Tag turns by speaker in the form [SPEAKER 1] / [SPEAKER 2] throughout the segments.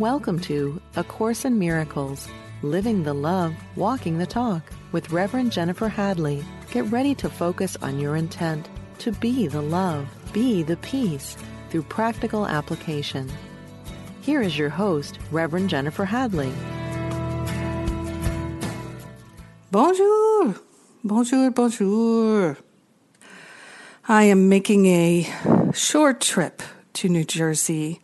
[SPEAKER 1] Welcome to A Course in Miracles Living the Love, Walking the Talk with Reverend Jennifer Hadley. Get ready to focus on your intent to be the love, be the peace through practical application. Here is your host, Reverend Jennifer Hadley.
[SPEAKER 2] Bonjour, bonjour, bonjour. I am making a short trip to New Jersey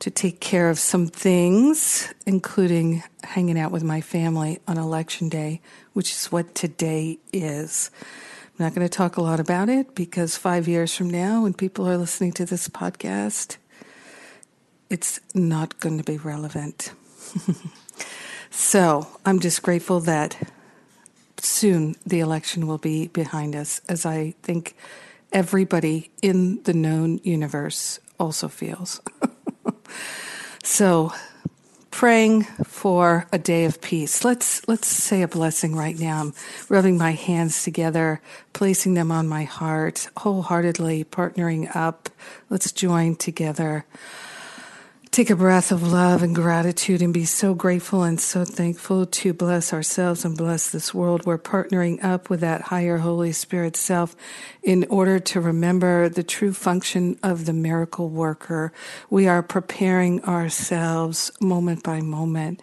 [SPEAKER 2] to take care of some things, including hanging out with my family on election day, which is what today is. I'm not going to talk a lot about it because five years from now, when people are listening to this podcast, it's not going to be relevant. so I'm just grateful that soon the election will be behind us, as I think everybody in the known universe also feels. so, praying for a day of peace. Let's let's say a blessing right now. I'm rubbing my hands together, placing them on my heart, wholeheartedly partnering up. Let's join together take a breath of love and gratitude and be so grateful and so thankful to bless ourselves and bless this world. We're partnering up with that higher Holy Spirit self in order to remember the true function of the miracle worker. We are preparing ourselves moment by moment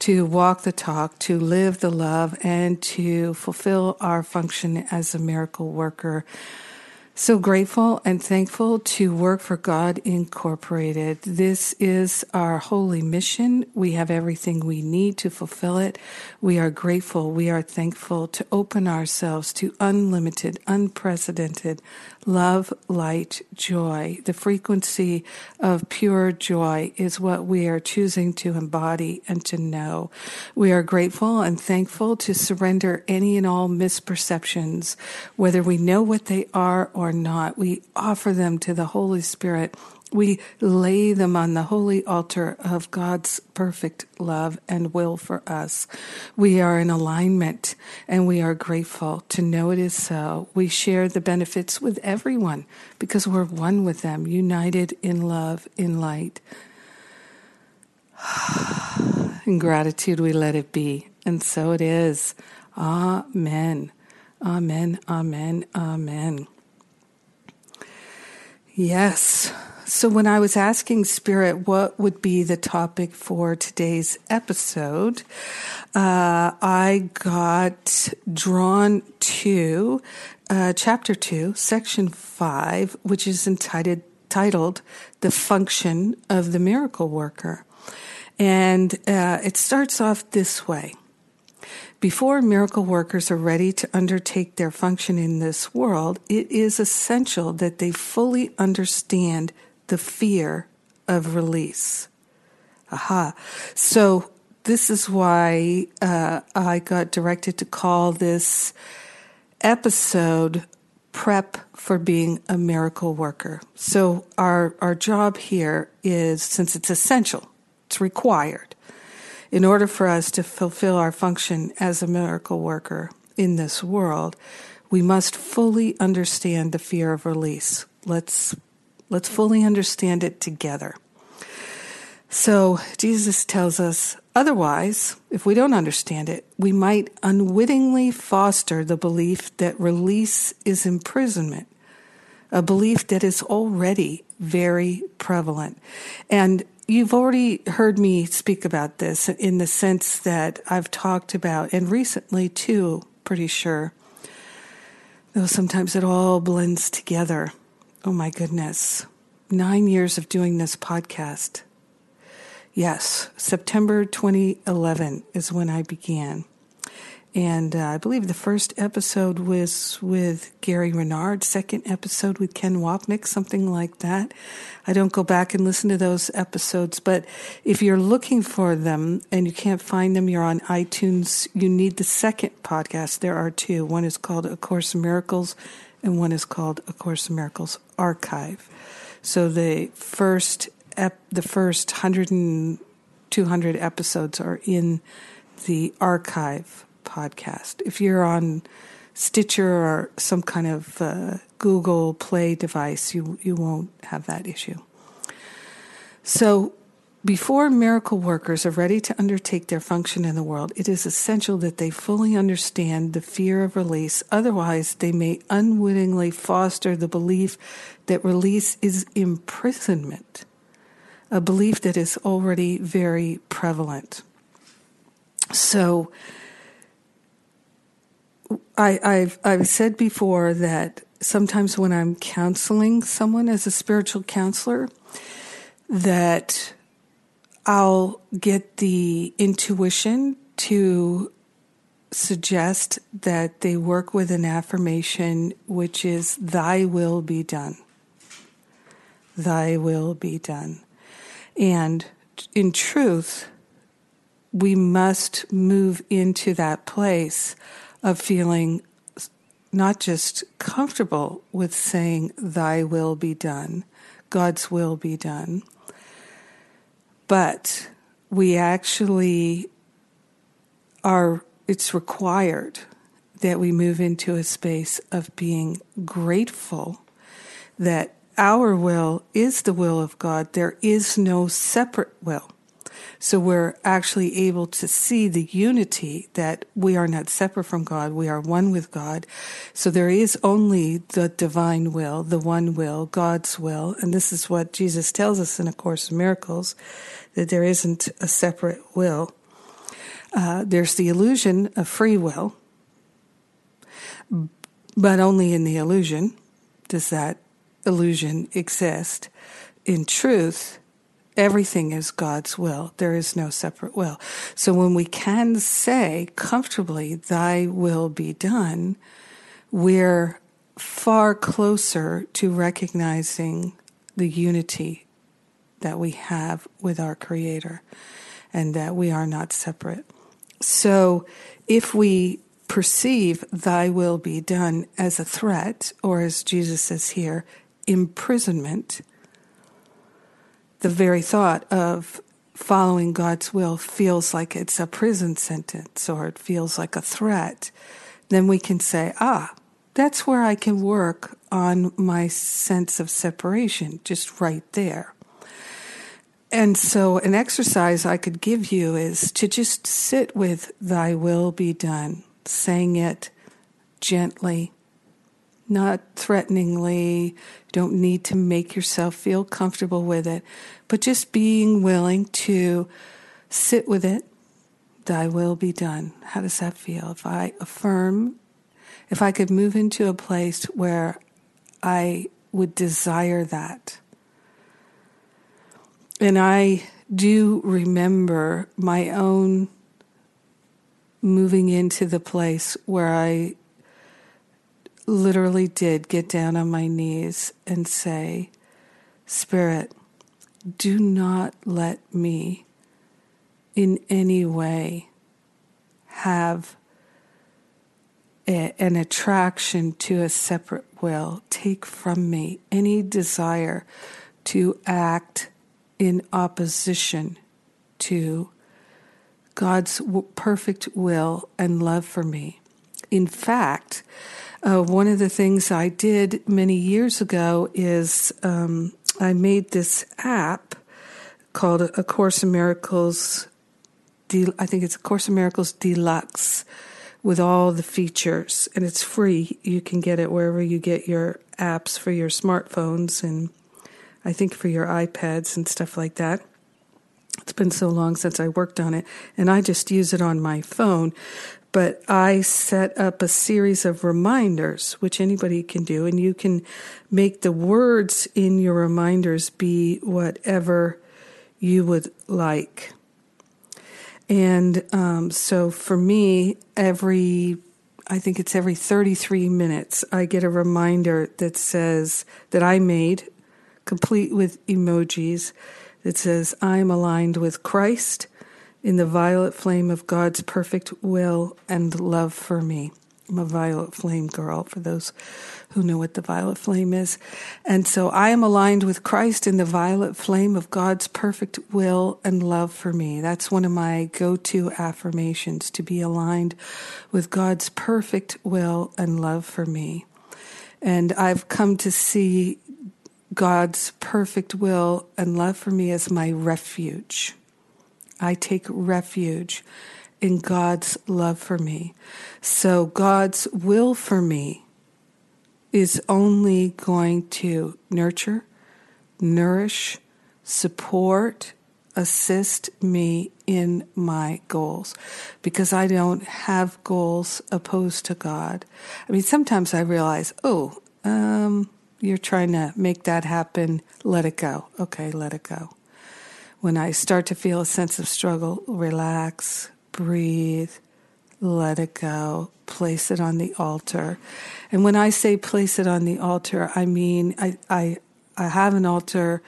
[SPEAKER 2] to walk the talk, to live the love, and to fulfill our function as a miracle worker. So grateful and thankful to work for God Incorporated. This is our holy mission. We have everything we need to fulfill it. We are grateful. We are thankful to open ourselves to unlimited, unprecedented love, light, joy. The frequency of pure joy is what we are choosing to embody and to know. We are grateful and thankful to surrender any and all misperceptions, whether we know what they are or not. We offer them to the Holy Spirit we lay them on the holy altar of God's perfect love and will for us. We are in alignment and we are grateful to know it is so. We share the benefits with everyone because we're one with them, united in love, in light. in gratitude, we let it be. And so it is. Amen. Amen. Amen. Amen. Yes. So, when I was asking Spirit what would be the topic for today's episode, uh, I got drawn to uh, chapter 2, section 5, which is entitled, titled The Function of the Miracle Worker. And uh, it starts off this way. Before miracle workers are ready to undertake their function in this world, it is essential that they fully understand the fear of release. Aha. So this is why uh, I got directed to call this episode prep for being a miracle worker. So our our job here is since it's essential, it's required in order for us to fulfill our function as a miracle worker in this world, we must fully understand the fear of release. Let's Let's fully understand it together. So, Jesus tells us otherwise, if we don't understand it, we might unwittingly foster the belief that release is imprisonment, a belief that is already very prevalent. And you've already heard me speak about this in the sense that I've talked about, and recently too, pretty sure, though sometimes it all blends together Oh my goodness. Nine years of doing this podcast. Yes, September 2011 is when I began. And uh, I believe the first episode was with Gary Renard, second episode with Ken Wapnick, something like that. I don't go back and listen to those episodes, but if you're looking for them and you can't find them, you're on iTunes, you need the second podcast. There are two. One is called A Course in Miracles and one is called A Course in Miracles Archive. So the first ep- the first 100 and 200 episodes are in the archive podcast. If you're on Stitcher or some kind of uh, Google Play device, you you won't have that issue. So before miracle workers are ready to undertake their function in the world, it is essential that they fully understand the fear of release. Otherwise, they may unwittingly foster the belief that release is imprisonment, a belief that is already very prevalent. So, I, have I've said before that sometimes when I'm counseling someone as a spiritual counselor, that I'll get the intuition to suggest that they work with an affirmation which is, Thy will be done. Thy will be done. And in truth, we must move into that place of feeling not just comfortable with saying, Thy will be done, God's will be done, but we actually are, it's required that we move into a space of being grateful that our will is the will of God. There is no separate will. So we're actually able to see the unity that we are not separate from God. We are one with God. So there is only the divine will, the one will, God's will. And this is what Jesus tells us in A Course in Miracles, that there isn't a separate will. Uh, there's the illusion of free will, but only in the illusion does that illusion exist. In truth, Everything is God's will. There is no separate will. So when we can say comfortably, Thy will be done, we're far closer to recognizing the unity that we have with our Creator and that we are not separate. So if we perceive Thy will be done as a threat, or as Jesus says here, imprisonment, the very thought of following God's will feels like it's a prison sentence or it feels like a threat, then we can say, ah, that's where I can work on my sense of separation, just right there. And so, an exercise I could give you is to just sit with Thy will be done, saying it gently, not threateningly. don't need to make yourself feel comfortable with it, but just being willing to sit with it. Thy will be done. How does that feel? If I affirm, if I could move into a place where I would desire that. And I do remember my own moving into the place where I literally did get down on my knees and say, Spirit, do not let me in any way have a, an attraction to a separate will. Take from me any desire to act in opposition to God's perfect will and love for me. In fact, uh, one of the things I did many years ago is um, I made this app called A Course in Miracles. I think it's A Course in Miracles Deluxe with all the features, and it's free. You can get it wherever you get your apps for your smartphones and I think for your iPads and stuff like that. It's been so long since I worked on it, and I just use it on my phone but I set up a series of reminders, which anybody can do, and you can make the words in your reminders be whatever you would like. And um, so for me, every I think it's every 33 minutes, I get a reminder that says that I made, complete with emojis, that says, I'm aligned with Christ in the violet flame of God's perfect will and love for me. I'm a violet flame girl for those who know what the violet flame is. And so I am aligned with Christ in the violet flame of God's perfect will and love for me. That's one of my go to affirmations to be aligned with God's perfect will and love for me. And I've come to see God's perfect will and love for me as my refuge. I take refuge in God's love for me. So God's will for me is only going to nurture, nourish, support, assist me in my goals because I don't have goals opposed to God. I mean, sometimes I realize, oh, um, you're trying to make that happen. Let it go. Okay, let it go. When I start to feel a sense of struggle, relax, breathe, let it go, place it on the altar. And when I say place it on the altar, I mean I, I, I have an altar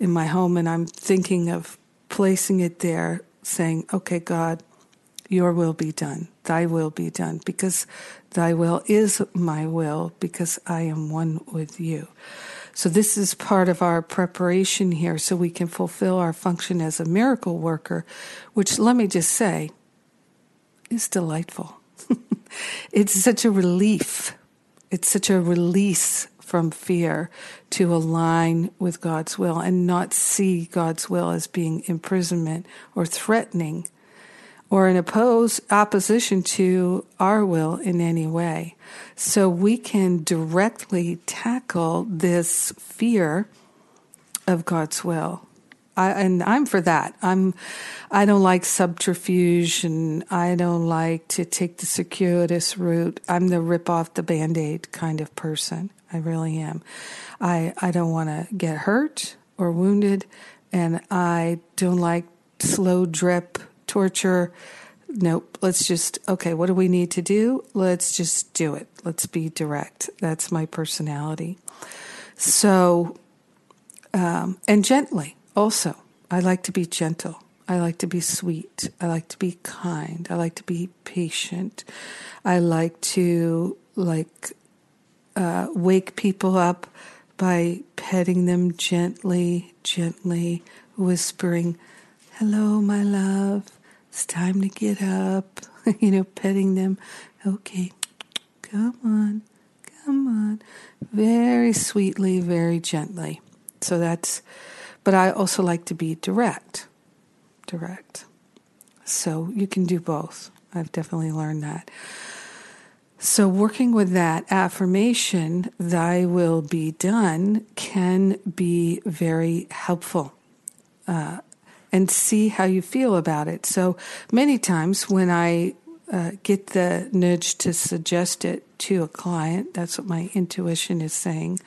[SPEAKER 2] in my home and I'm thinking of placing it there, saying, okay, God, your will be done, thy will be done, because thy will is my will, because I am one with you. So, this is part of our preparation here so we can fulfill our function as a miracle worker, which, let me just say, is delightful. it's such a relief. It's such a release from fear to align with God's will and not see God's will as being imprisonment or threatening or in oppose opposition to our will in any way. So we can directly tackle this fear of God's will I, and I'm for that. I'm, I don't like subterfuge and I don't like to take the circuitous route. I'm the rip off the band aid kind of person. I really am. I, I don't want to get hurt or wounded and I don't like slow drip torture. Nope. Let's just, okay, what do we need to do? Let's just do it. Let's be direct. That's my personality. So, um, and gently also, I like to be gentle. I like to be sweet. I like to be kind. I like to be patient. I like to like uh, wake people up by petting them gently, gently, whispering, "Hello, my love. It's time to get up." you know, petting them. Okay, come on, come on, very sweetly, very gently. So that's but I also like to be direct. Direct. So you can do both. I've definitely learned that. So, working with that affirmation, thy will be done, can be very helpful. Uh, and see how you feel about it. So, many times when I uh, get the nudge to suggest it to a client, that's what my intuition is saying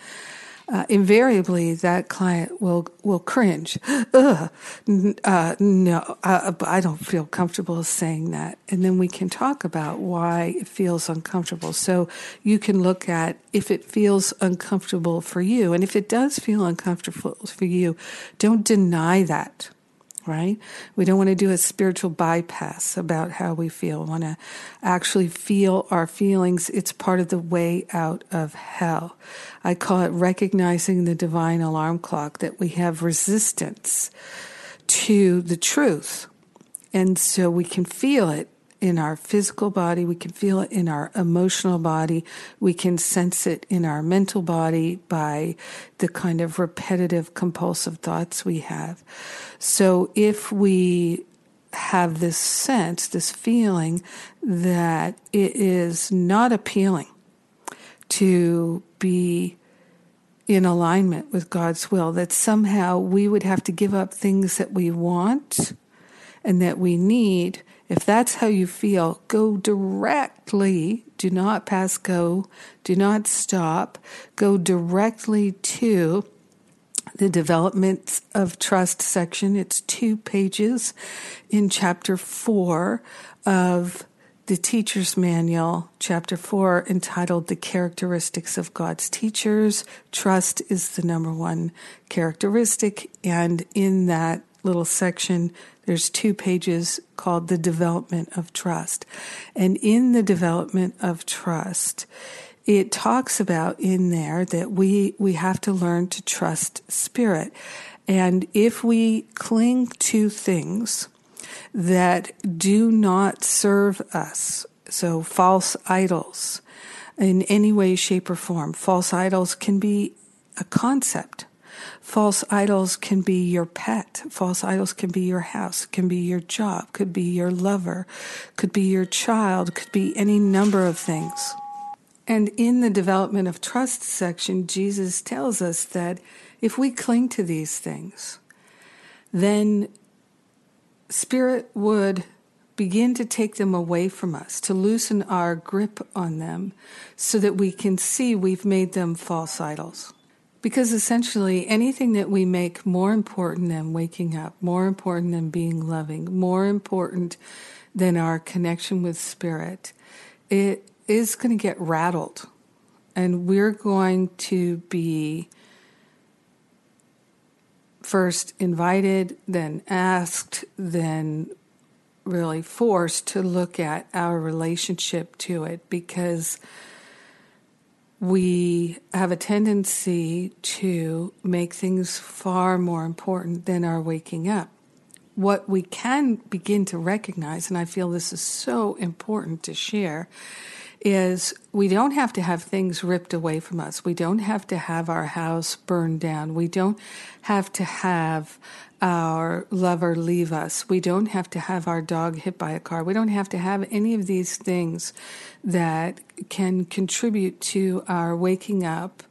[SPEAKER 2] uh, invariably that client will will cringe. Ugh, uh, no, uh, I don't feel comfortable saying that. And then we can talk about why it feels uncomfortable. So you can look at if it feels uncomfortable for you, and if it does feel uncomfortable for you, don't deny that right? We don't want to do a spiritual bypass about how we feel. We want to actually feel our feelings. It's part of the way out of hell. I call it recognizing the divine alarm clock that we have resistance to the truth. And so we can feel it in our physical body, we can feel it in our emotional body, we can sense it in our mental body by the kind of repetitive compulsive thoughts we have. So if we have this sense, this feeling that it is not appealing to be in alignment with God's will, that somehow we would have to give up things that we want and that we need if that's how you feel, go directly. Do not pass go. Do not stop. Go directly to the development of trust section. It's two pages in chapter four of the teacher's manual, chapter four, entitled The Characteristics of God's Teachers. Trust is the number one characteristic. And in that little section, there's two pages called The Development of Trust. And in the development of trust, it talks about in there that we, we have to learn to trust spirit. And if we cling to things that do not serve us, so false idols in any way, shape, or form, false idols can be a concept False idols can be your pet. False idols can be your house, can be your job, could be your lover, could be your child, could be any number of things. And in the development of trust section, Jesus tells us that if we cling to these things, then Spirit would begin to take them away from us, to loosen our grip on them so that we can see we've made them false idols. Because essentially, anything that we make more important than waking up, more important than being loving, more important than our connection with Spirit, it is going to get rattled. And we're going to be first invited, then asked, then really forced to look at our relationship to it because we have a tendency to make things far more important than our waking up. What we can begin to recognize, and I feel this is so important to share, is we don't have to have things ripped away from us. We don't have to have our house burned down. We don't have to have our lover leave us. We don't have to have our dog hit by a car. We don't have to have any of these things that can contribute to our waking up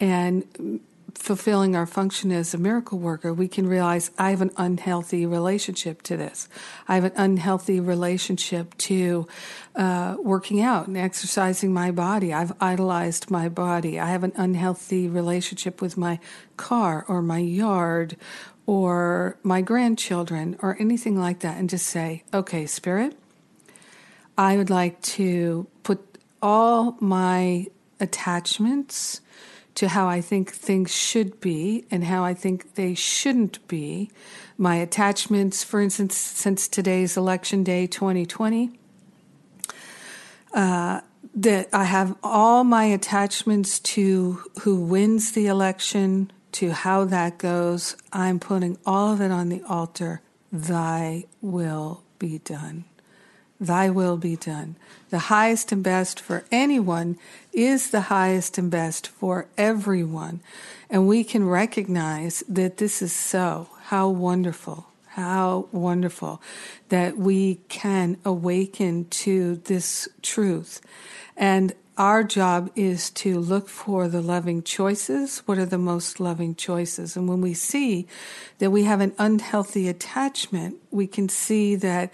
[SPEAKER 2] and fulfilling our function as a miracle worker, we can realize I have an unhealthy relationship to this. I have an unhealthy relationship to uh, working out and exercising my body. I've idolized my body. I have an unhealthy relationship with my car or my yard or my grandchildren or anything like that and just say, okay, Spirit, I would like to put all my attachments to how I think things should be and how I think they shouldn't be. My attachments, for instance, since today's election day 2020, uh, that I have all my attachments to who wins the election, to how that goes, I'm putting all of it on the altar. Thy will be done. Thy will be done. The highest and best for anyone is the highest and best for everyone. And we can recognize that this is so. How wonderful. How wonderful that we can awaken to this truth. And our job is to look for the loving choices. What are the most loving choices? And when we see that we have an unhealthy attachment, we can see that,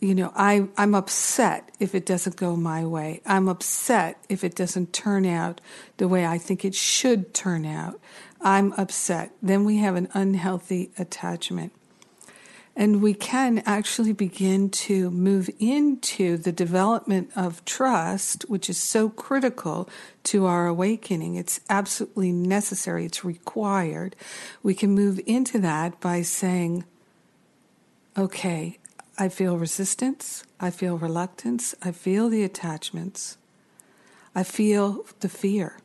[SPEAKER 2] you know, I, I'm upset if it doesn't go my way. I'm upset if it doesn't turn out the way I think it should turn out. I'm upset. Then we have an unhealthy attachment. And we can actually begin to move into the development of trust, which is so critical to our awakening. It's absolutely necessary, it's required. We can move into that by saying, okay, I feel resistance, I feel reluctance, I feel the attachments, I feel the fear.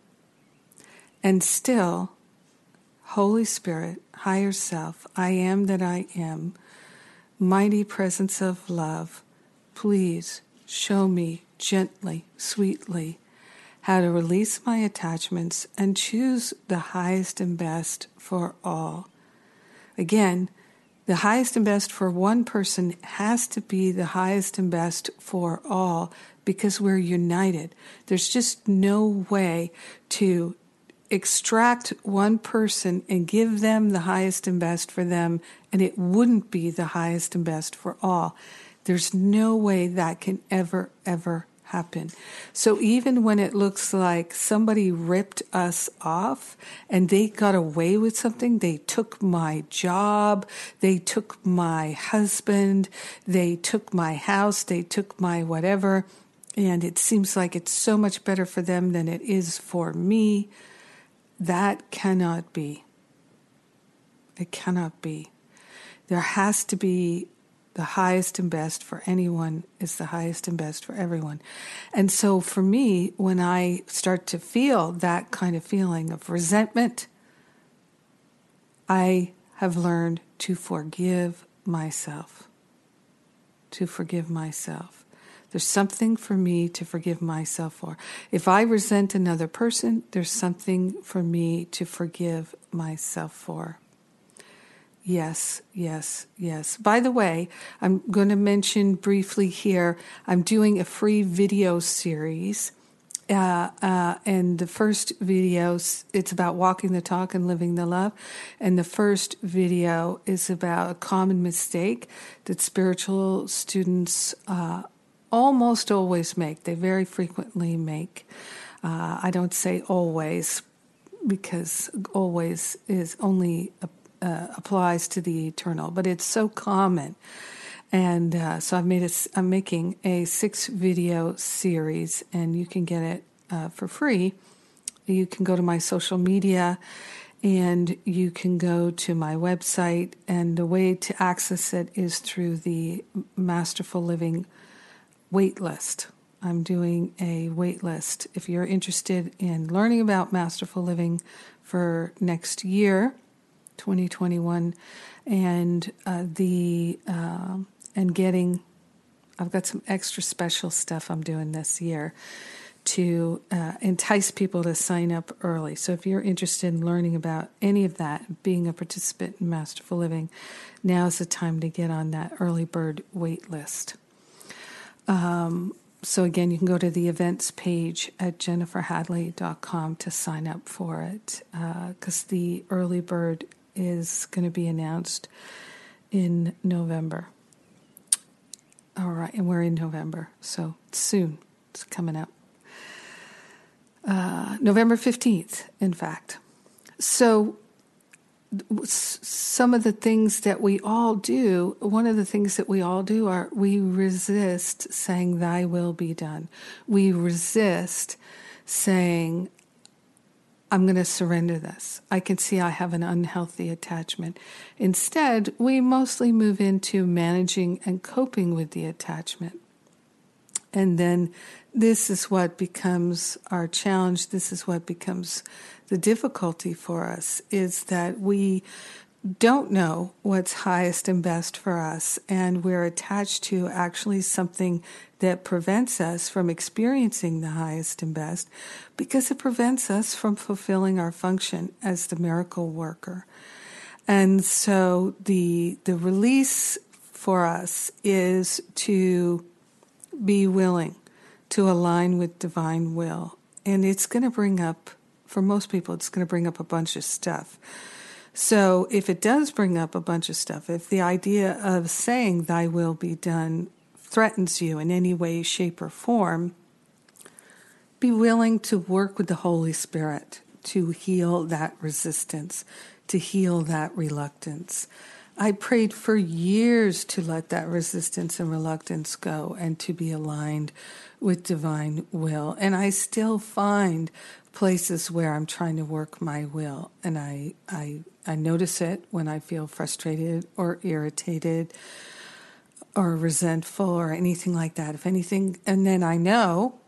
[SPEAKER 2] And still, Holy Spirit, higher self, I am that I am Mighty presence of love, please show me gently, sweetly, how to release my attachments and choose the highest and best for all. Again, the highest and best for one person has to be the highest and best for all because we're united. There's just no way to extract one person and give them the highest and best for them, and it wouldn't be the highest and best for all. There's no way that can ever, ever happen. So even when it looks like somebody ripped us off and they got away with something, they took my job, they took my husband, they took my house, they took my whatever, and it seems like it's so much better for them than it is for me. That cannot be. It cannot be. There has to be the highest and best for anyone is the highest and best for everyone. And so for me, when I start to feel that kind of feeling of resentment, I have learned to forgive myself. To forgive myself. There's something for me to forgive myself for. If I resent another person, there's something for me to forgive myself for. Yes, yes, yes. By the way, I'm going to mention briefly here I'm doing a free video series. Uh, uh, and the first video, it's about walking the talk and living the love. And the first video is about a common mistake that spiritual students uh, almost always make. They very frequently make. Uh, I don't say always because always is only uh, applies to the eternal, but it's so common. And uh, so I've made a, I'm making a six video series, and you can get it uh, for free. You can go to my social media and you can go to my website. And the way to access it is through the Masterful Living waitlist. I'm doing a waitlist. If you're interested in learning about Masterful Living for next year, 2021, and uh, the uh, and getting. I've got some extra special stuff I'm doing this year to uh, entice people to sign up early. So if you're interested in learning about any of that, being a participant in Masterful Living, now is the time to get on that early bird wait list. Um, so again, you can go to the events page at jenniferhadley.com to sign up for it because uh, the early bird is going to be announced in November. All right, and we're in November, so soon. It's coming up. Uh, November 15th, in fact. So, some of the things that we all do, one of the things that we all do are we resist saying, Thy will be done. We resist saying, I'm going to surrender this. I can see I have an unhealthy attachment. Instead, we mostly move into managing and coping with the attachment. And then this is what becomes our challenge. This is what becomes the difficulty for us is that we don't know what's highest and best for us, and we're attached to actually something that prevents us from experiencing the highest and best because it prevents us from fulfilling our function as the miracle worker. And so the the release for us is to be willing to align with divine will. And it's going to bring up for most people it's going to bring up a bunch of stuff so if it does bring up a bunch of stuff, if the idea of saying thy will be done threatens you in any way, shape, or form, be willing to work with the Holy Spirit to heal that resistance, to heal that reluctance. I prayed for years to let that resistance and reluctance go and to be aligned with divine will. And I still find places where I'm trying to work my will and I I I notice it when I feel frustrated or irritated or resentful or anything like that. If anything, and then I know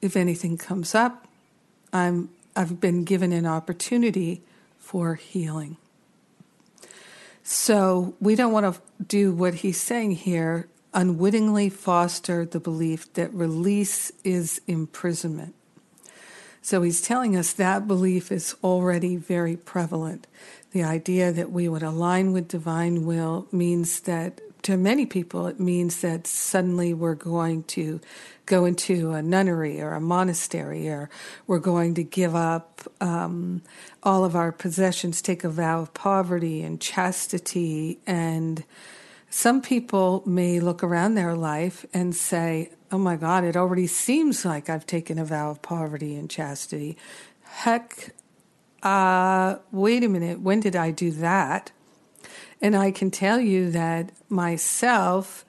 [SPEAKER 2] if anything comes up, I'm I've been given an opportunity for healing. So we don't want to do what he's saying here unwittingly foster the belief that release is imprisonment. So he's telling us that belief is already very prevalent. The idea that we would align with divine will means that to many people, it means that suddenly we're going to go into a nunnery or a monastery, or we're going to give up um, all of our possessions, take a vow of poverty and chastity. And some people may look around their life and say, oh my God, it already seems like I've taken a vow of poverty and chastity. Heck, uh, wait a minute, when did I do that? And I can tell you that myself,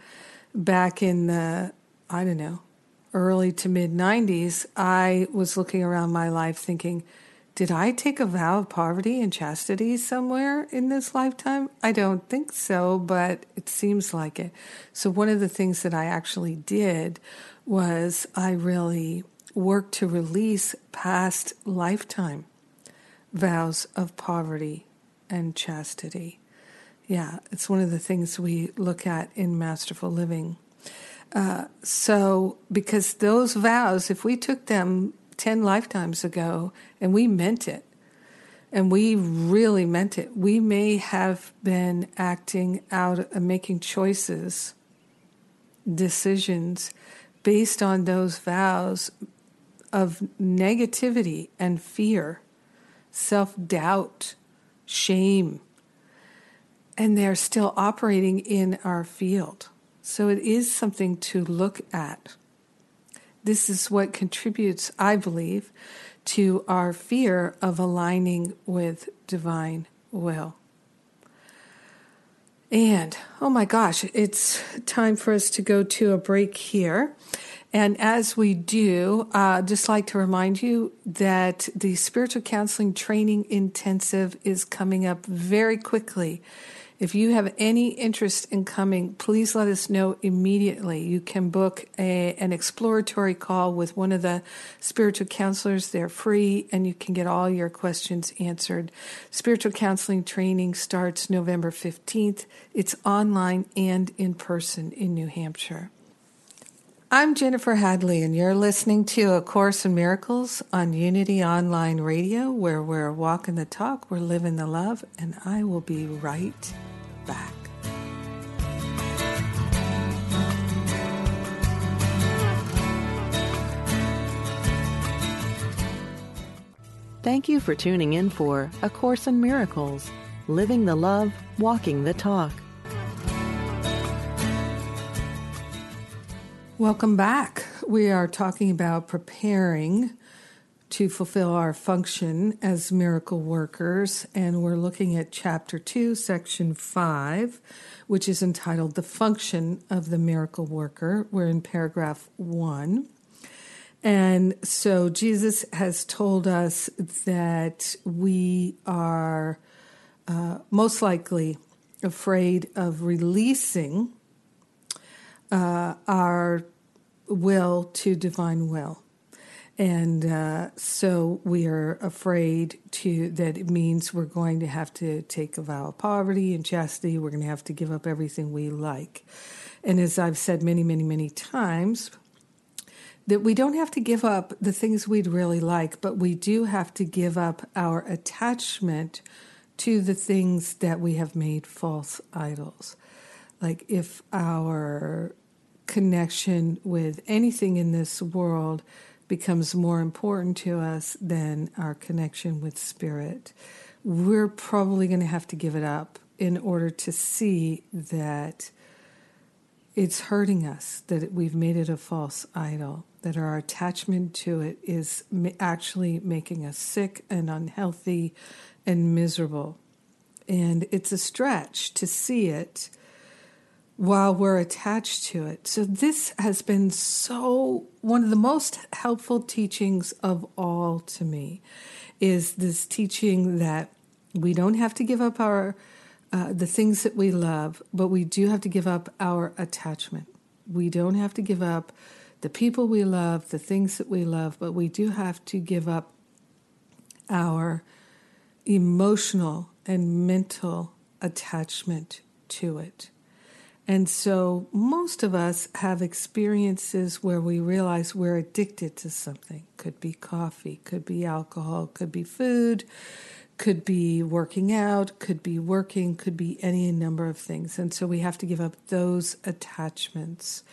[SPEAKER 2] back in the, I don't know, early to mid 90s, I was looking around my life thinking, did I take a vow of poverty and chastity somewhere in this lifetime? I don't think so, but it seems like it. So, one of the things that I actually did was I really worked to release past lifetime vows of poverty and chastity. Yeah, it's one of the things we look at in Masterful Living. Uh, so, because those vows, if we took them 10 lifetimes ago and we meant it, and we really meant it, we may have been acting out and making choices, decisions based on those vows of negativity and fear, self doubt, shame, and they're still operating in our field. So it is something to look at. This is what contributes, I believe, to our fear of aligning with divine will. And oh my gosh, it's time for us to go to a break here. And as we do, uh, just like to remind you that the spiritual counseling training intensive is coming up very quickly. If you have any interest in coming, please let us know immediately. You can book a, an exploratory call with one of the spiritual counselors. They're free and you can get all your questions answered. Spiritual counseling training starts November 15th. It's online and in person in New Hampshire. I'm Jennifer Hadley, and you're listening to A Course in Miracles on Unity Online Radio, where we're walking the talk, we're living the love, and I will be right back.
[SPEAKER 1] Thank you for tuning in for A Course in Miracles, Living the Love, Walking the Talk.
[SPEAKER 2] Welcome back. We are talking about preparing to fulfill our function as miracle workers, and we're looking at chapter 2, section 5, which is entitled The Function of the Miracle Worker. We're in paragraph 1. And so Jesus has told us that we are uh, most likely afraid of releasing uh, our will to divine will. And uh, so we are afraid to that it means we're going to have to take a vow of poverty and chastity. We're going to have to give up everything we like. And as I've said many, many, many times, that we don't have to give up the things we'd really like, but we do have to give up our attachment to the things that we have made false idols. Like if our connection with anything in this world becomes more important to us than our connection with spirit, we're probably going to have to give it up in order to see that it's hurting us, that we've made it a false idol, that our attachment to it is actually making us sick and unhealthy and miserable. And it's a stretch to see it while we're attached to it. So, this has been so one of the most helpful teachings of all to me is this teaching that we don't have to give up our uh, the things that we love, but we do have to give up our attachment. We don't have to give up the people we love, the things that we love, but we do have to give up our emotional and mental attachment to it. And so most of us have experiences where we realize we're addicted to something. Could be coffee, could be alcohol, could be food, could be working out, could be working, could be any number of things. And so we have to give up those attachments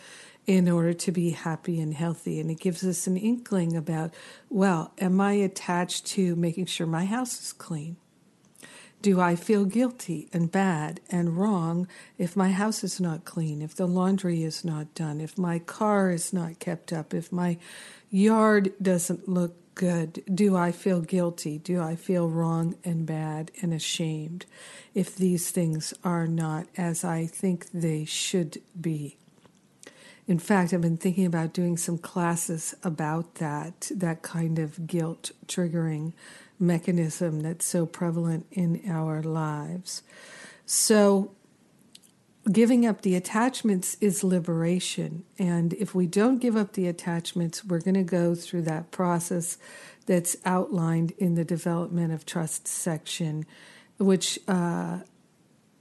[SPEAKER 2] in order to be happy and healthy. And it gives us an inkling about, well, am I attached to making sure my house is clean? Do I feel guilty and bad and wrong if my house is not clean, if the laundry is not done, if my car is not kept up, if my yard doesn't look good? Do I feel guilty? Do I feel wrong and bad and ashamed if these things are not as I think they should be? In fact, I've been thinking about doing some classes about that, that kind of guilt triggering mechanism that's so prevalent in our lives. So, giving up the attachments is liberation. And if we don't give up the attachments, we're going to go through that process that's outlined in the development of trust section, which uh,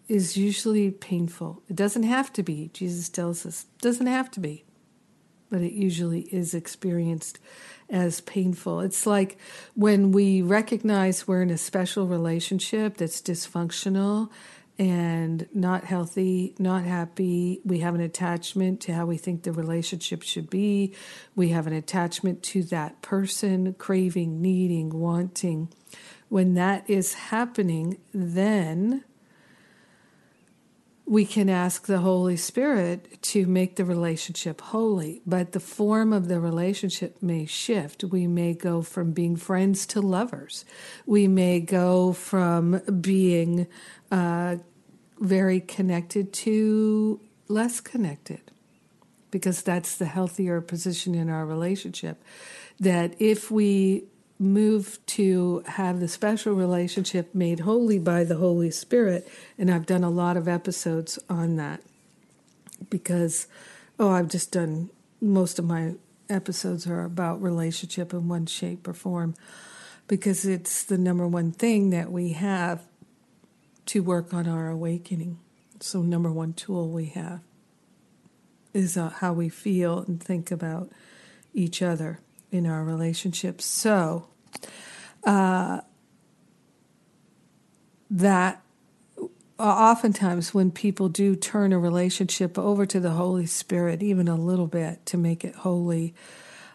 [SPEAKER 2] is usually painful. It doesn't have to be. Jesus tells us it doesn't have to be, but it usually is experienced as painful. It's like when we recognize we're in a special relationship that's dysfunctional and not healthy, not happy. We have an attachment to how we think the relationship should be. We have an attachment to that person, craving, needing, wanting. When that is happening, then we can ask the Holy Spirit to make the relationship holy, but the form of the relationship may shift. We may go from being friends to lovers. We may go from being uh, very connected to less connected, because that's the healthier position in our relationship. That if we move to have the special relationship made holy by the Holy Spirit. And I've done a lot of episodes on that because, oh, I've just done most of my episodes are about relationship in one shape or form because it's the number one thing that we have to work on our awakening. So, number one tool we have is uh, how we feel and think about each other in our relationships. So, uh, that oftentimes when people do turn a relationship over to the Holy Spirit, even a little bit to make it holy,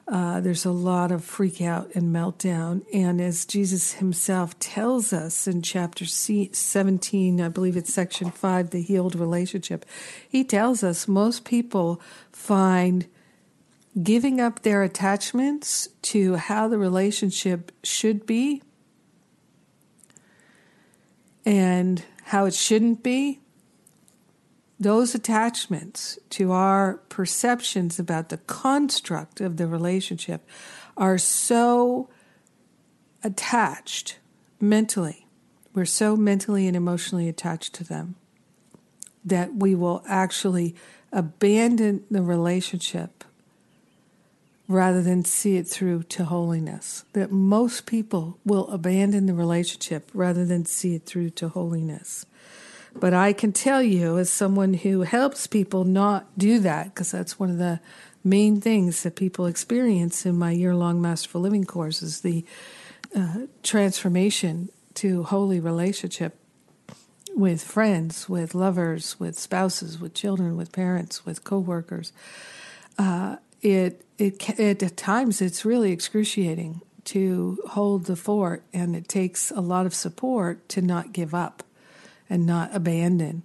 [SPEAKER 2] uh, there's a lot of freak out and meltdown. And as Jesus himself tells us in chapter 17, I believe it's section 5, the healed relationship, he tells us most people find giving up their attachments to how the relationship should be and how it shouldn't be, those attachments to our perceptions about the construct of the relationship are so attached mentally. We're so mentally and emotionally attached to them that we will actually abandon the relationship rather than see it through to holiness. That most people will abandon the relationship rather than see it through to holiness. But I can tell you, as someone who helps people not do that, because that's one of the main things that people experience in my year long Masterful Living course is the uh, transformation to holy relationship with friends, with lovers, with spouses, with children, with parents, with coworkers. Uh, it it, at times it's really excruciating to hold the fort, and it takes a lot of support to not give up and not abandon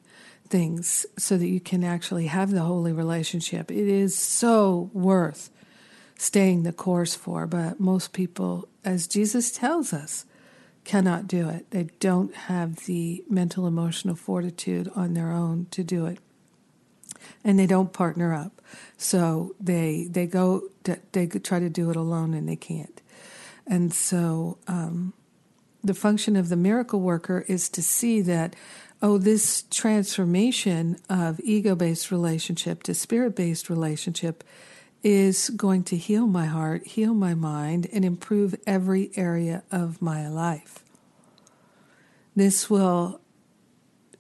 [SPEAKER 2] things so that you can actually have the holy relationship. It is so worth staying the course for, but most people, as Jesus tells us, cannot do it. They don't have the mental emotional fortitude on their own to do it and they don't partner up. So they they go they try to do it alone and they can't. And so um, the function of the miracle worker is to see that oh this transformation of ego-based relationship to spirit-based relationship is going to heal my heart, heal my mind and improve every area of my life. This will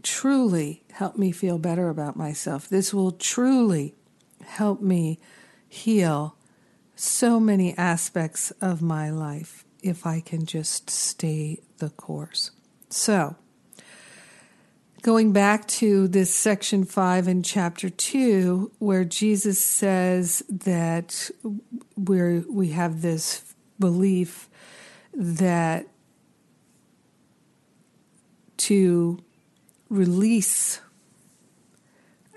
[SPEAKER 2] truly help me feel better about myself. This will truly help me heal so many aspects of my life if I can just stay the course. So, going back to this section 5 in chapter 2 where Jesus says that we we have this belief that to release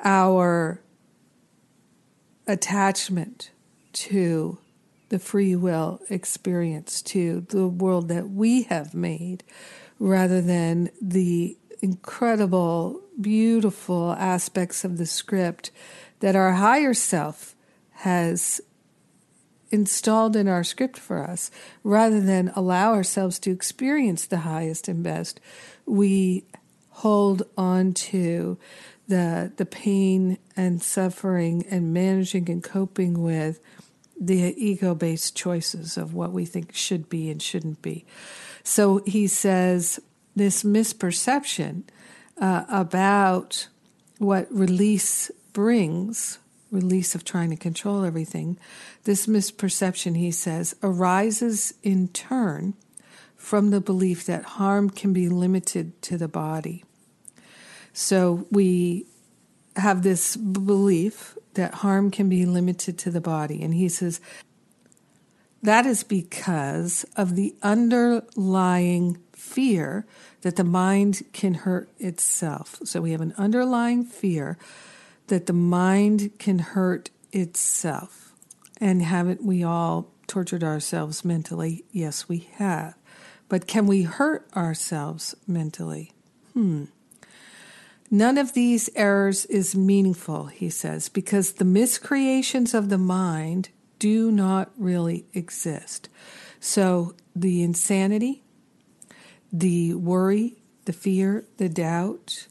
[SPEAKER 2] our attachment to the free will experience, to the world that we have made, rather than the incredible, beautiful aspects of the script that our higher self has installed in our script for us, rather than allow ourselves to experience the highest and best, we hold on to the the pain and suffering and managing and coping with the ego based choices of what we think should be and shouldn't be. So he says this misperception uh, about what release brings, release of trying to control everything, this misperception, he says, arises in turn from the belief that harm can be limited to the body. So we have this belief that harm can be limited to the body. And he says that is because of the underlying fear that the mind can hurt itself. So we have an underlying fear that the mind can hurt itself. And haven't we all tortured ourselves mentally? Yes, we have. But can we hurt ourselves mentally? Hmm. None of these errors is meaningful, he says, because the miscreations of the mind do not really exist. So the insanity, the worry, the fear, the doubt,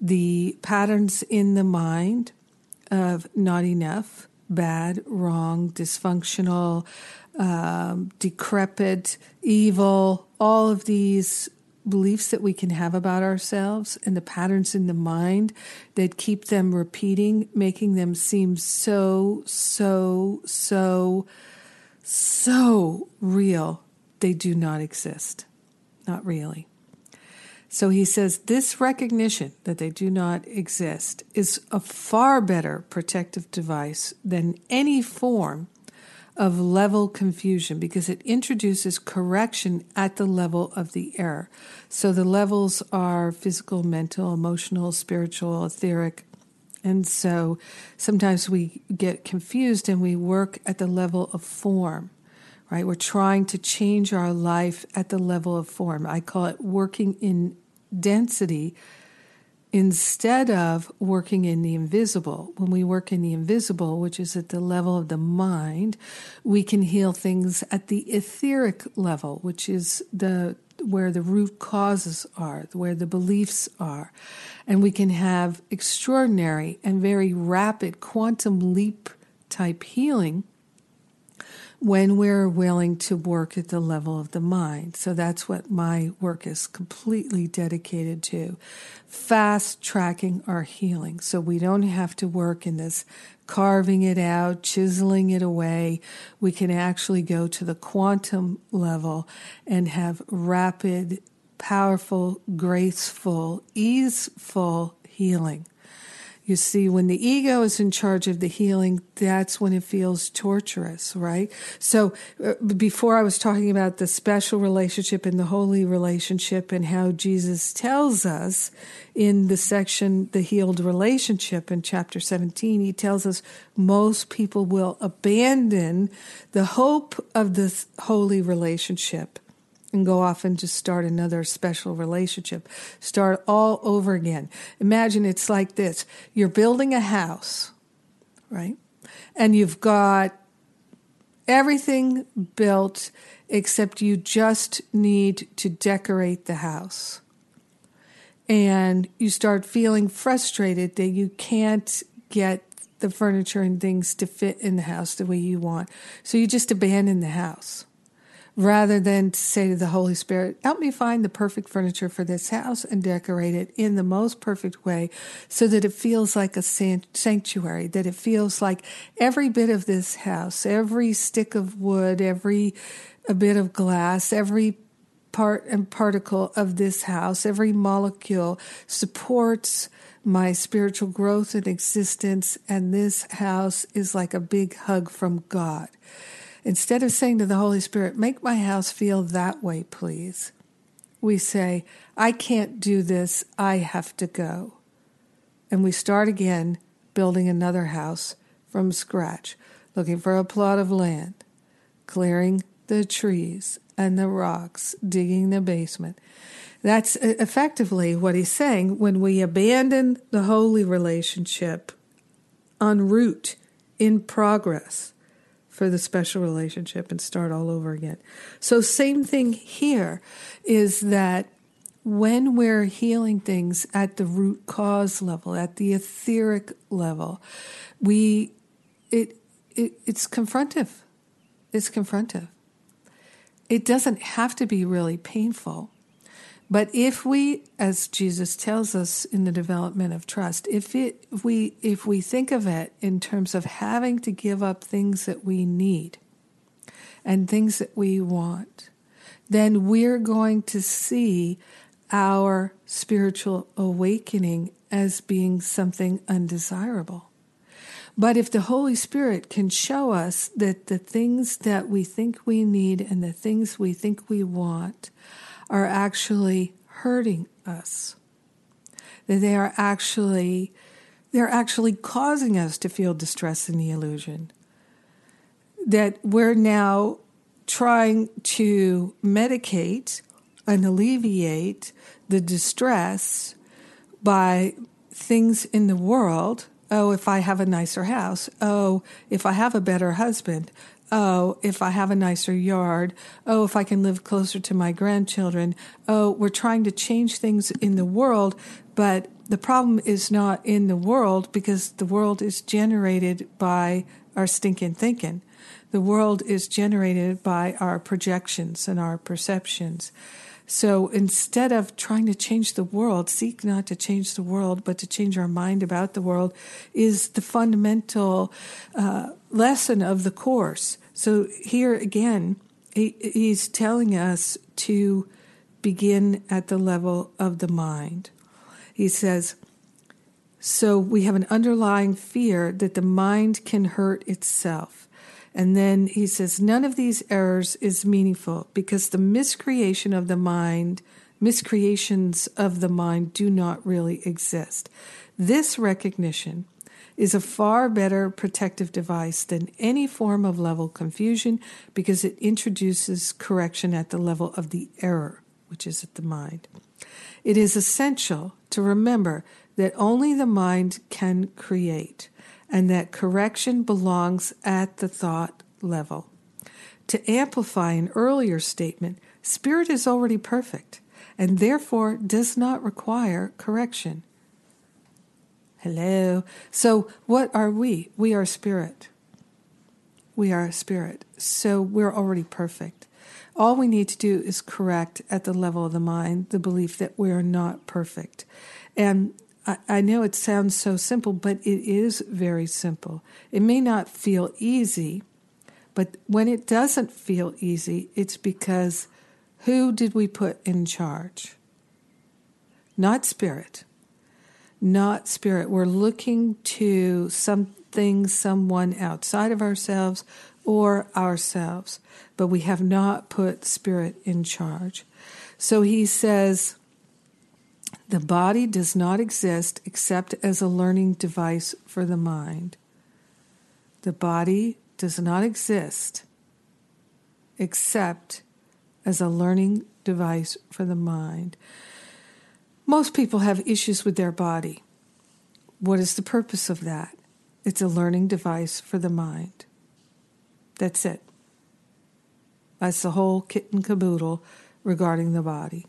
[SPEAKER 2] the patterns in the mind of not enough, bad, wrong, dysfunctional, um, decrepit, evil, all of these beliefs that we can have about ourselves and the patterns in the mind that keep them repeating, making them seem so, so, so, so real, they do not exist. Not really. So he says this recognition that they do not exist is a far better protective device than any form of level confusion because it introduces correction at the level of the error. So the levels are physical, mental, emotional, spiritual, etheric. And so sometimes we get confused and we work at the level of form, right? We're trying to change our life at the level of form. I call it working in density instead of working in the invisible. When we work in the invisible, which is at the level of the mind, we can heal things at the etheric level, which is the where the root causes are, where the beliefs are. And we can have extraordinary and very rapid quantum leap type healing when we're willing to work at the level of the mind. So that's what my work is completely dedicated to fast tracking our healing. So we don't have to work in this carving it out, chiseling it away. We can actually go to the quantum level and have rapid, powerful, graceful, easeful healing. You see, when the ego is in charge of the healing, that's when it feels torturous, right? So, uh, before I was talking about the special relationship and the holy relationship, and how Jesus tells us in the section, the healed relationship in chapter 17, he tells us most people will abandon the hope of this holy relationship and go off and just start another special relationship. Start all over again. Imagine it's like this you're building a house, right? And you've got everything built except you just need to decorate the house. And you start feeling frustrated that you can't get the furniture and things to fit in the house the way you want. So you just abandon the house rather than to say to the Holy Spirit, help me find the perfect furniture for this house and decorate it in the most perfect way so that it feels like a sanctuary, that it feels like every bit of this house, every stick of wood, every a bit of glass, every part and particle of this house, every molecule supports my spiritual growth and existence, and this house is like a big hug from God. Instead of saying to the Holy Spirit, make my house feel that way, please, we say, I can't do this, I have to go. And we start again building another house from scratch, looking for a plot of land, clearing the trees and the rocks, digging the basement. That's effectively what he's saying. When we abandon the holy relationship en route, in progress, for the special relationship and start all over again. So, same thing here is that when we're healing things at the root cause level, at the etheric level, we it, it it's confrontive. It's confrontive. It doesn't have to be really painful, But if we, as Jesus tells us in the development of trust, if it if we if we think of it in terms of having to give up things that we need and things that we want, then we're going to see our spiritual awakening as being something undesirable. But if the Holy Spirit can show us that the things that we think we need and the things we think we want are actually hurting us, that they are actually they're actually causing us to feel distress in the illusion, that we're now trying to medicate and alleviate the distress by things in the world. Oh, if I have a nicer house. Oh, if I have a better husband. Oh, if I have a nicer yard. Oh, if I can live closer to my grandchildren. Oh, we're trying to change things in the world, but the problem is not in the world because the world is generated by our stinking thinking. The world is generated by our projections and our perceptions. So instead of trying to change the world, seek not to change the world, but to change our mind about the world is the fundamental uh, lesson of the Course. So here again, he, he's telling us to begin at the level of the mind. He says, so we have an underlying fear that the mind can hurt itself. And then he says, none of these errors is meaningful because the miscreation of the mind, miscreations of the mind do not really exist. This recognition is a far better protective device than any form of level confusion because it introduces correction at the level of the error, which is at the mind. It is essential to remember that only the mind can create and that correction belongs at the thought level. To amplify an earlier statement, spirit is already perfect and therefore does not require correction. Hello. So, what are we? We are spirit. We are spirit. So, we're already perfect. All we need to do is correct at the level of the mind the belief that we are not perfect. And I, know it sounds so simple, but it is very simple. It may not feel easy, but when it doesn't feel easy, it's because who did we put in charge? Not spirit. Not spirit. We're looking to something, someone outside of ourselves or ourselves, but we have not put spirit in charge. So he says, the body does not exist except as a learning device for the mind. The body does not exist except as a learning device for the mind. Most people have issues with their body. What is the purpose of that? It's a learning device for the mind. That's it. That's the whole kit and caboodle regarding the body.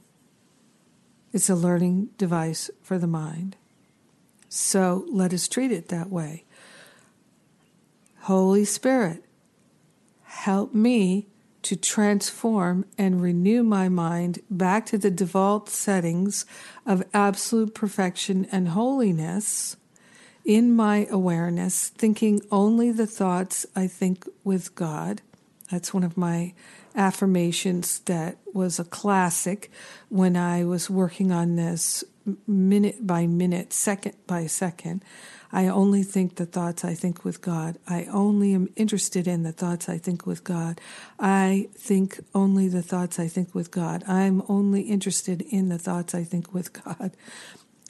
[SPEAKER 2] It's a learning device for the mind. So let us treat it that way. Holy Spirit, help me to transform and renew my mind back to the default settings of absolute perfection and holiness in my awareness, thinking only the thoughts I think with God. That's one of my affirmations that was a classic when I was working on this minute by minute, second by second. I only think the thoughts I think with God. I only am interested in the thoughts I think with God. I think only the thoughts I think with God. I'm only interested in the thoughts I think with God.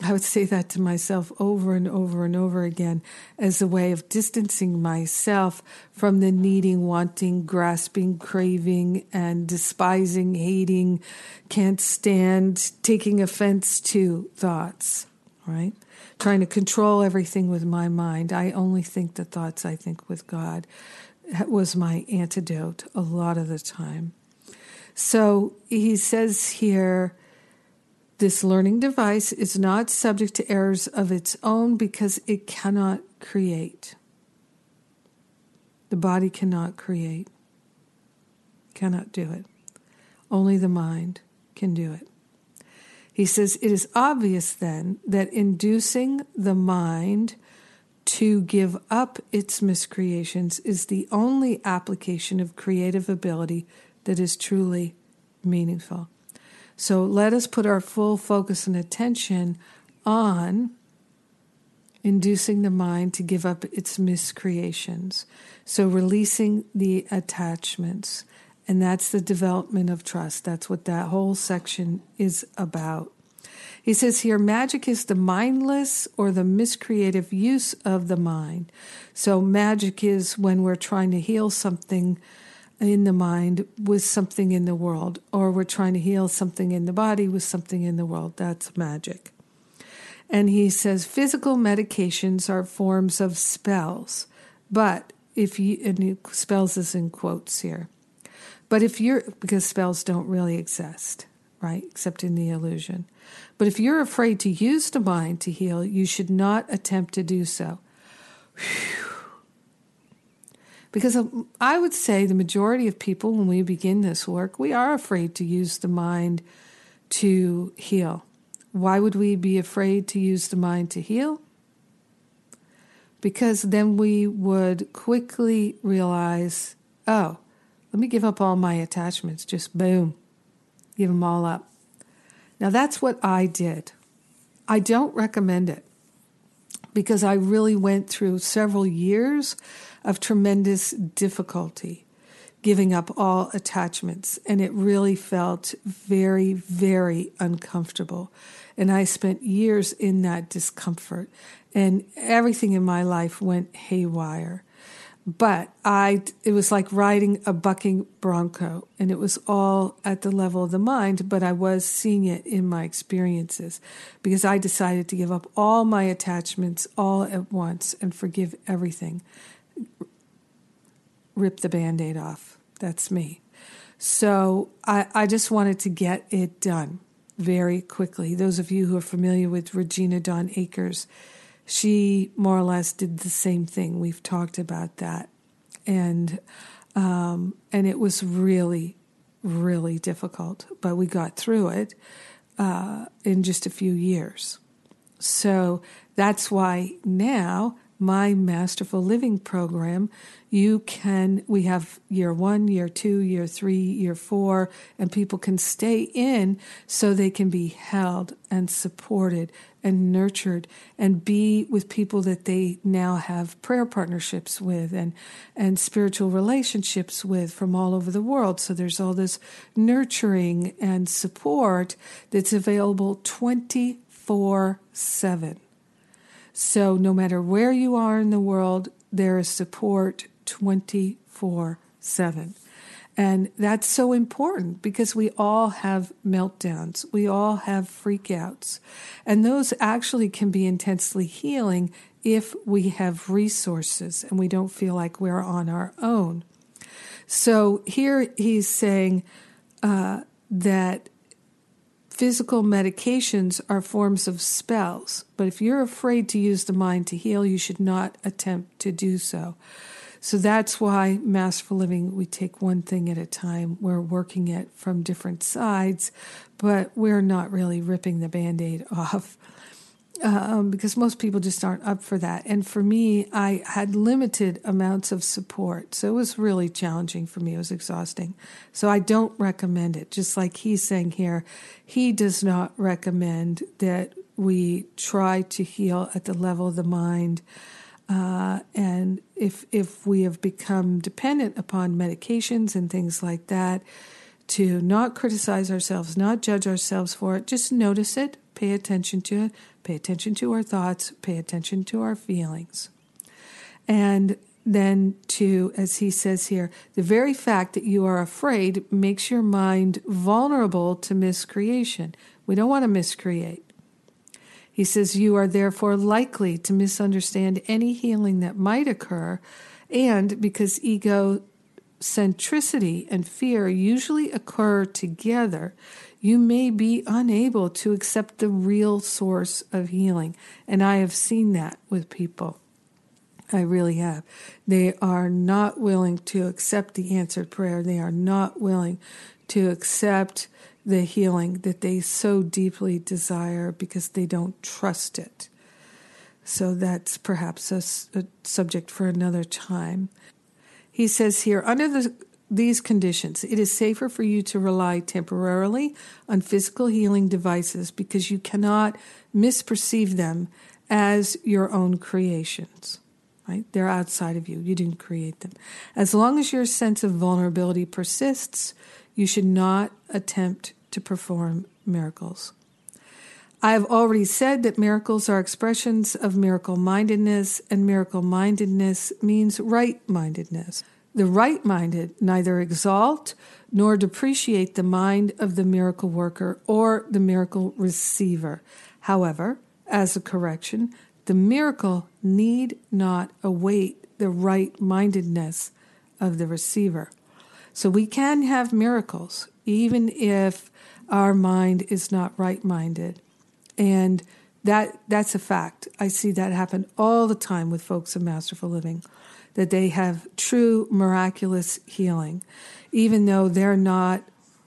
[SPEAKER 2] I would say that to myself over and over and over again as a way of distancing myself from the needing, wanting, grasping, craving, and despising, hating, can't stand, taking offense to thoughts, right? Trying to control everything with my mind. I only think the thoughts I think with God. That was my antidote a lot of the time. So he says here, this learning device is not subject to errors of its own because it cannot create. The body cannot create, cannot do it. Only the mind can do it. He says, It is obvious then that inducing the mind to give up its miscreations is the only application of creative ability that is truly meaningful. So let us put our full focus and attention on inducing the mind to give up its miscreations. So releasing the attachments. And that's the development of trust. That's what that whole section is about. He says here magic is the mindless or the miscreative use of the mind. So magic is when we're trying to heal something in the mind with something in the world, or we're trying to heal something in the body with something in the world. That's magic. And he says physical medications are forms of spells, but if you, and spells is in quotes here, but if you're, because spells don't really exist, right, except in the illusion. But if you're afraid to use the mind to heal, you should not attempt to do so. Whew. Because um, I would say the majority of people, when we begin this work, we are afraid to use the mind to heal. Why would we be afraid to use the mind to heal? Because then we would quickly realize, oh, let me give up all my attachments. Just boom, give them all up. Now that's what I did. I don't recommend it because I really went through several years of tremendous difficulty giving up all attachments. And it really felt very, very uncomfortable. And I spent years in that discomfort, and everything in my life went haywire. But I, it was like riding a bucking bronco, and it was all at the level of the mind, but I was seeing it in my experiences because I decided to give up all my attachments all at once and forgive everything rip the band aid off. That's me. So I, I just wanted to get it done very quickly. Those of you who are familiar with Regina Dawn Akers, she more or less did the same thing. We've talked about that. And um, and it was really, really difficult, but we got through it uh, in just a few years. So that's why now my masterful living program you can we have year 1 year 2 year 3 year 4 and people can stay in so they can be held and supported and nurtured and be with people that they now have prayer partnerships with and and spiritual relationships with from all over the world. So there's all this nurturing and support that's available 24/7 so, no matter where you are in the world, there is support 24 7. And that's so important because we all have meltdowns. We all have freakouts. And those actually can be intensely healing if we have resources and we don't feel like we're on our own. So here he's saying uh, that Physical medications are forms of spells, but if you're afraid to use the mind to heal, you should not attempt to do so. So that's why Masterful Living, we take one thing at a time. We're working it from different sides, but we're not really ripping the band aid off um, because most people just aren't up for that. And for me, I had limited amounts of support. So it was really challenging for me. It was exhausting. So I don't recommend it. Just like he's saying here, he does not recommend that we try to heal at the level of the mind. Uh, and if if we have become dependent upon medications and things like that, to not criticize ourselves, not judge ourselves for it, just notice it, pay attention to it, pay attention to our thoughts, pay attention to our feelings. And then, to, as he says here, the very fact that you are afraid makes your mind vulnerable to miscreation. We don't want to miscreate. He says, You are therefore likely to misunderstand any healing that might occur, and because egocentricity and fear usually occur together, you may be unable to accept the real source of healing. And I have seen that with people. I really have. They are not willing to accept the answered prayer. They are not willing to accept the healing that they so deeply desire because they don't trust it. So that's perhaps a, a subject for another time. He says here, under the, these conditions, it is safer for you to rely temporarily on physical healing devices because you cannot misperceive them as your own creations. Right? They're outside of you. You didn't create them. As long as your sense of vulnerability persists, you should not attempt to perform miracles. I have already said that miracles are expressions of miracle mindedness, and miracle mindedness means right mindedness. The right minded neither exalt nor depreciate the mind of the miracle worker or the miracle receiver. However, as a correction, the miracle need not await the right mindedness of the receiver. So we can have miracles even if our mind is not right minded. And that that's a fact. I see that happen all the time with folks in Masterful Living, that they have true miraculous healing, even though they're not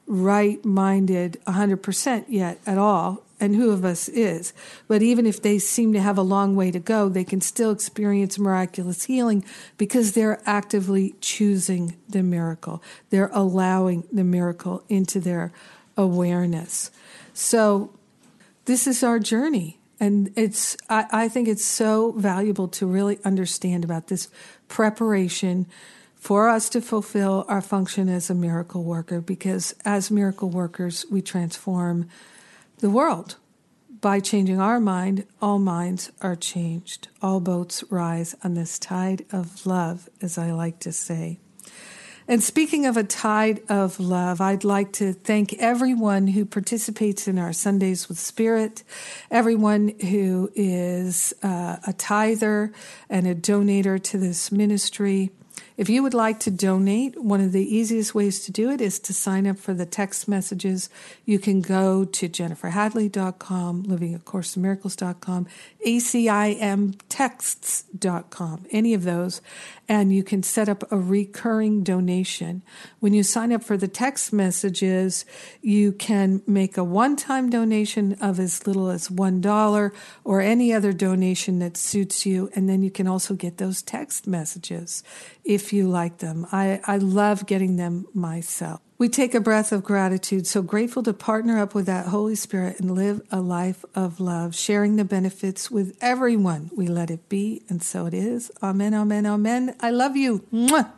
[SPEAKER 2] right minded 100% yet at all and who of us is. But even if they seem to have a long way to go, they can still experience miraculous healing because they're actively choosing the miracle. They're allowing the miracle into their awareness. So this is our journey. And it's I, I think it's so valuable to really understand about this preparation for us to fulfill our function as a miracle worker because as miracle workers we transform the world. By changing our mind, all minds are changed. All boats rise on this tide of love, as I like to say. And speaking of a tide of love, I'd like to thank everyone who participates in our Sundays with Spirit, everyone who is uh, a tither and a donator to this ministry. If you would like to donate, one of the easiest ways to do it is to sign up for the text messages. You can go to jenniferhadley.com, livingacourseinmiracles.com, acimtexts.com, any of those, and you can set up a recurring donation. When you sign up for the text messages, you can make a one time donation of as little as $1 or any other donation that suits you, and then you can also get those text messages if you like them. I, I love getting them myself. We take a breath of gratitude, so grateful to partner up with that Holy Spirit and live a life of love, sharing the benefits with everyone. We let it be, and so it is. Amen, amen, amen. I love you. Mwah.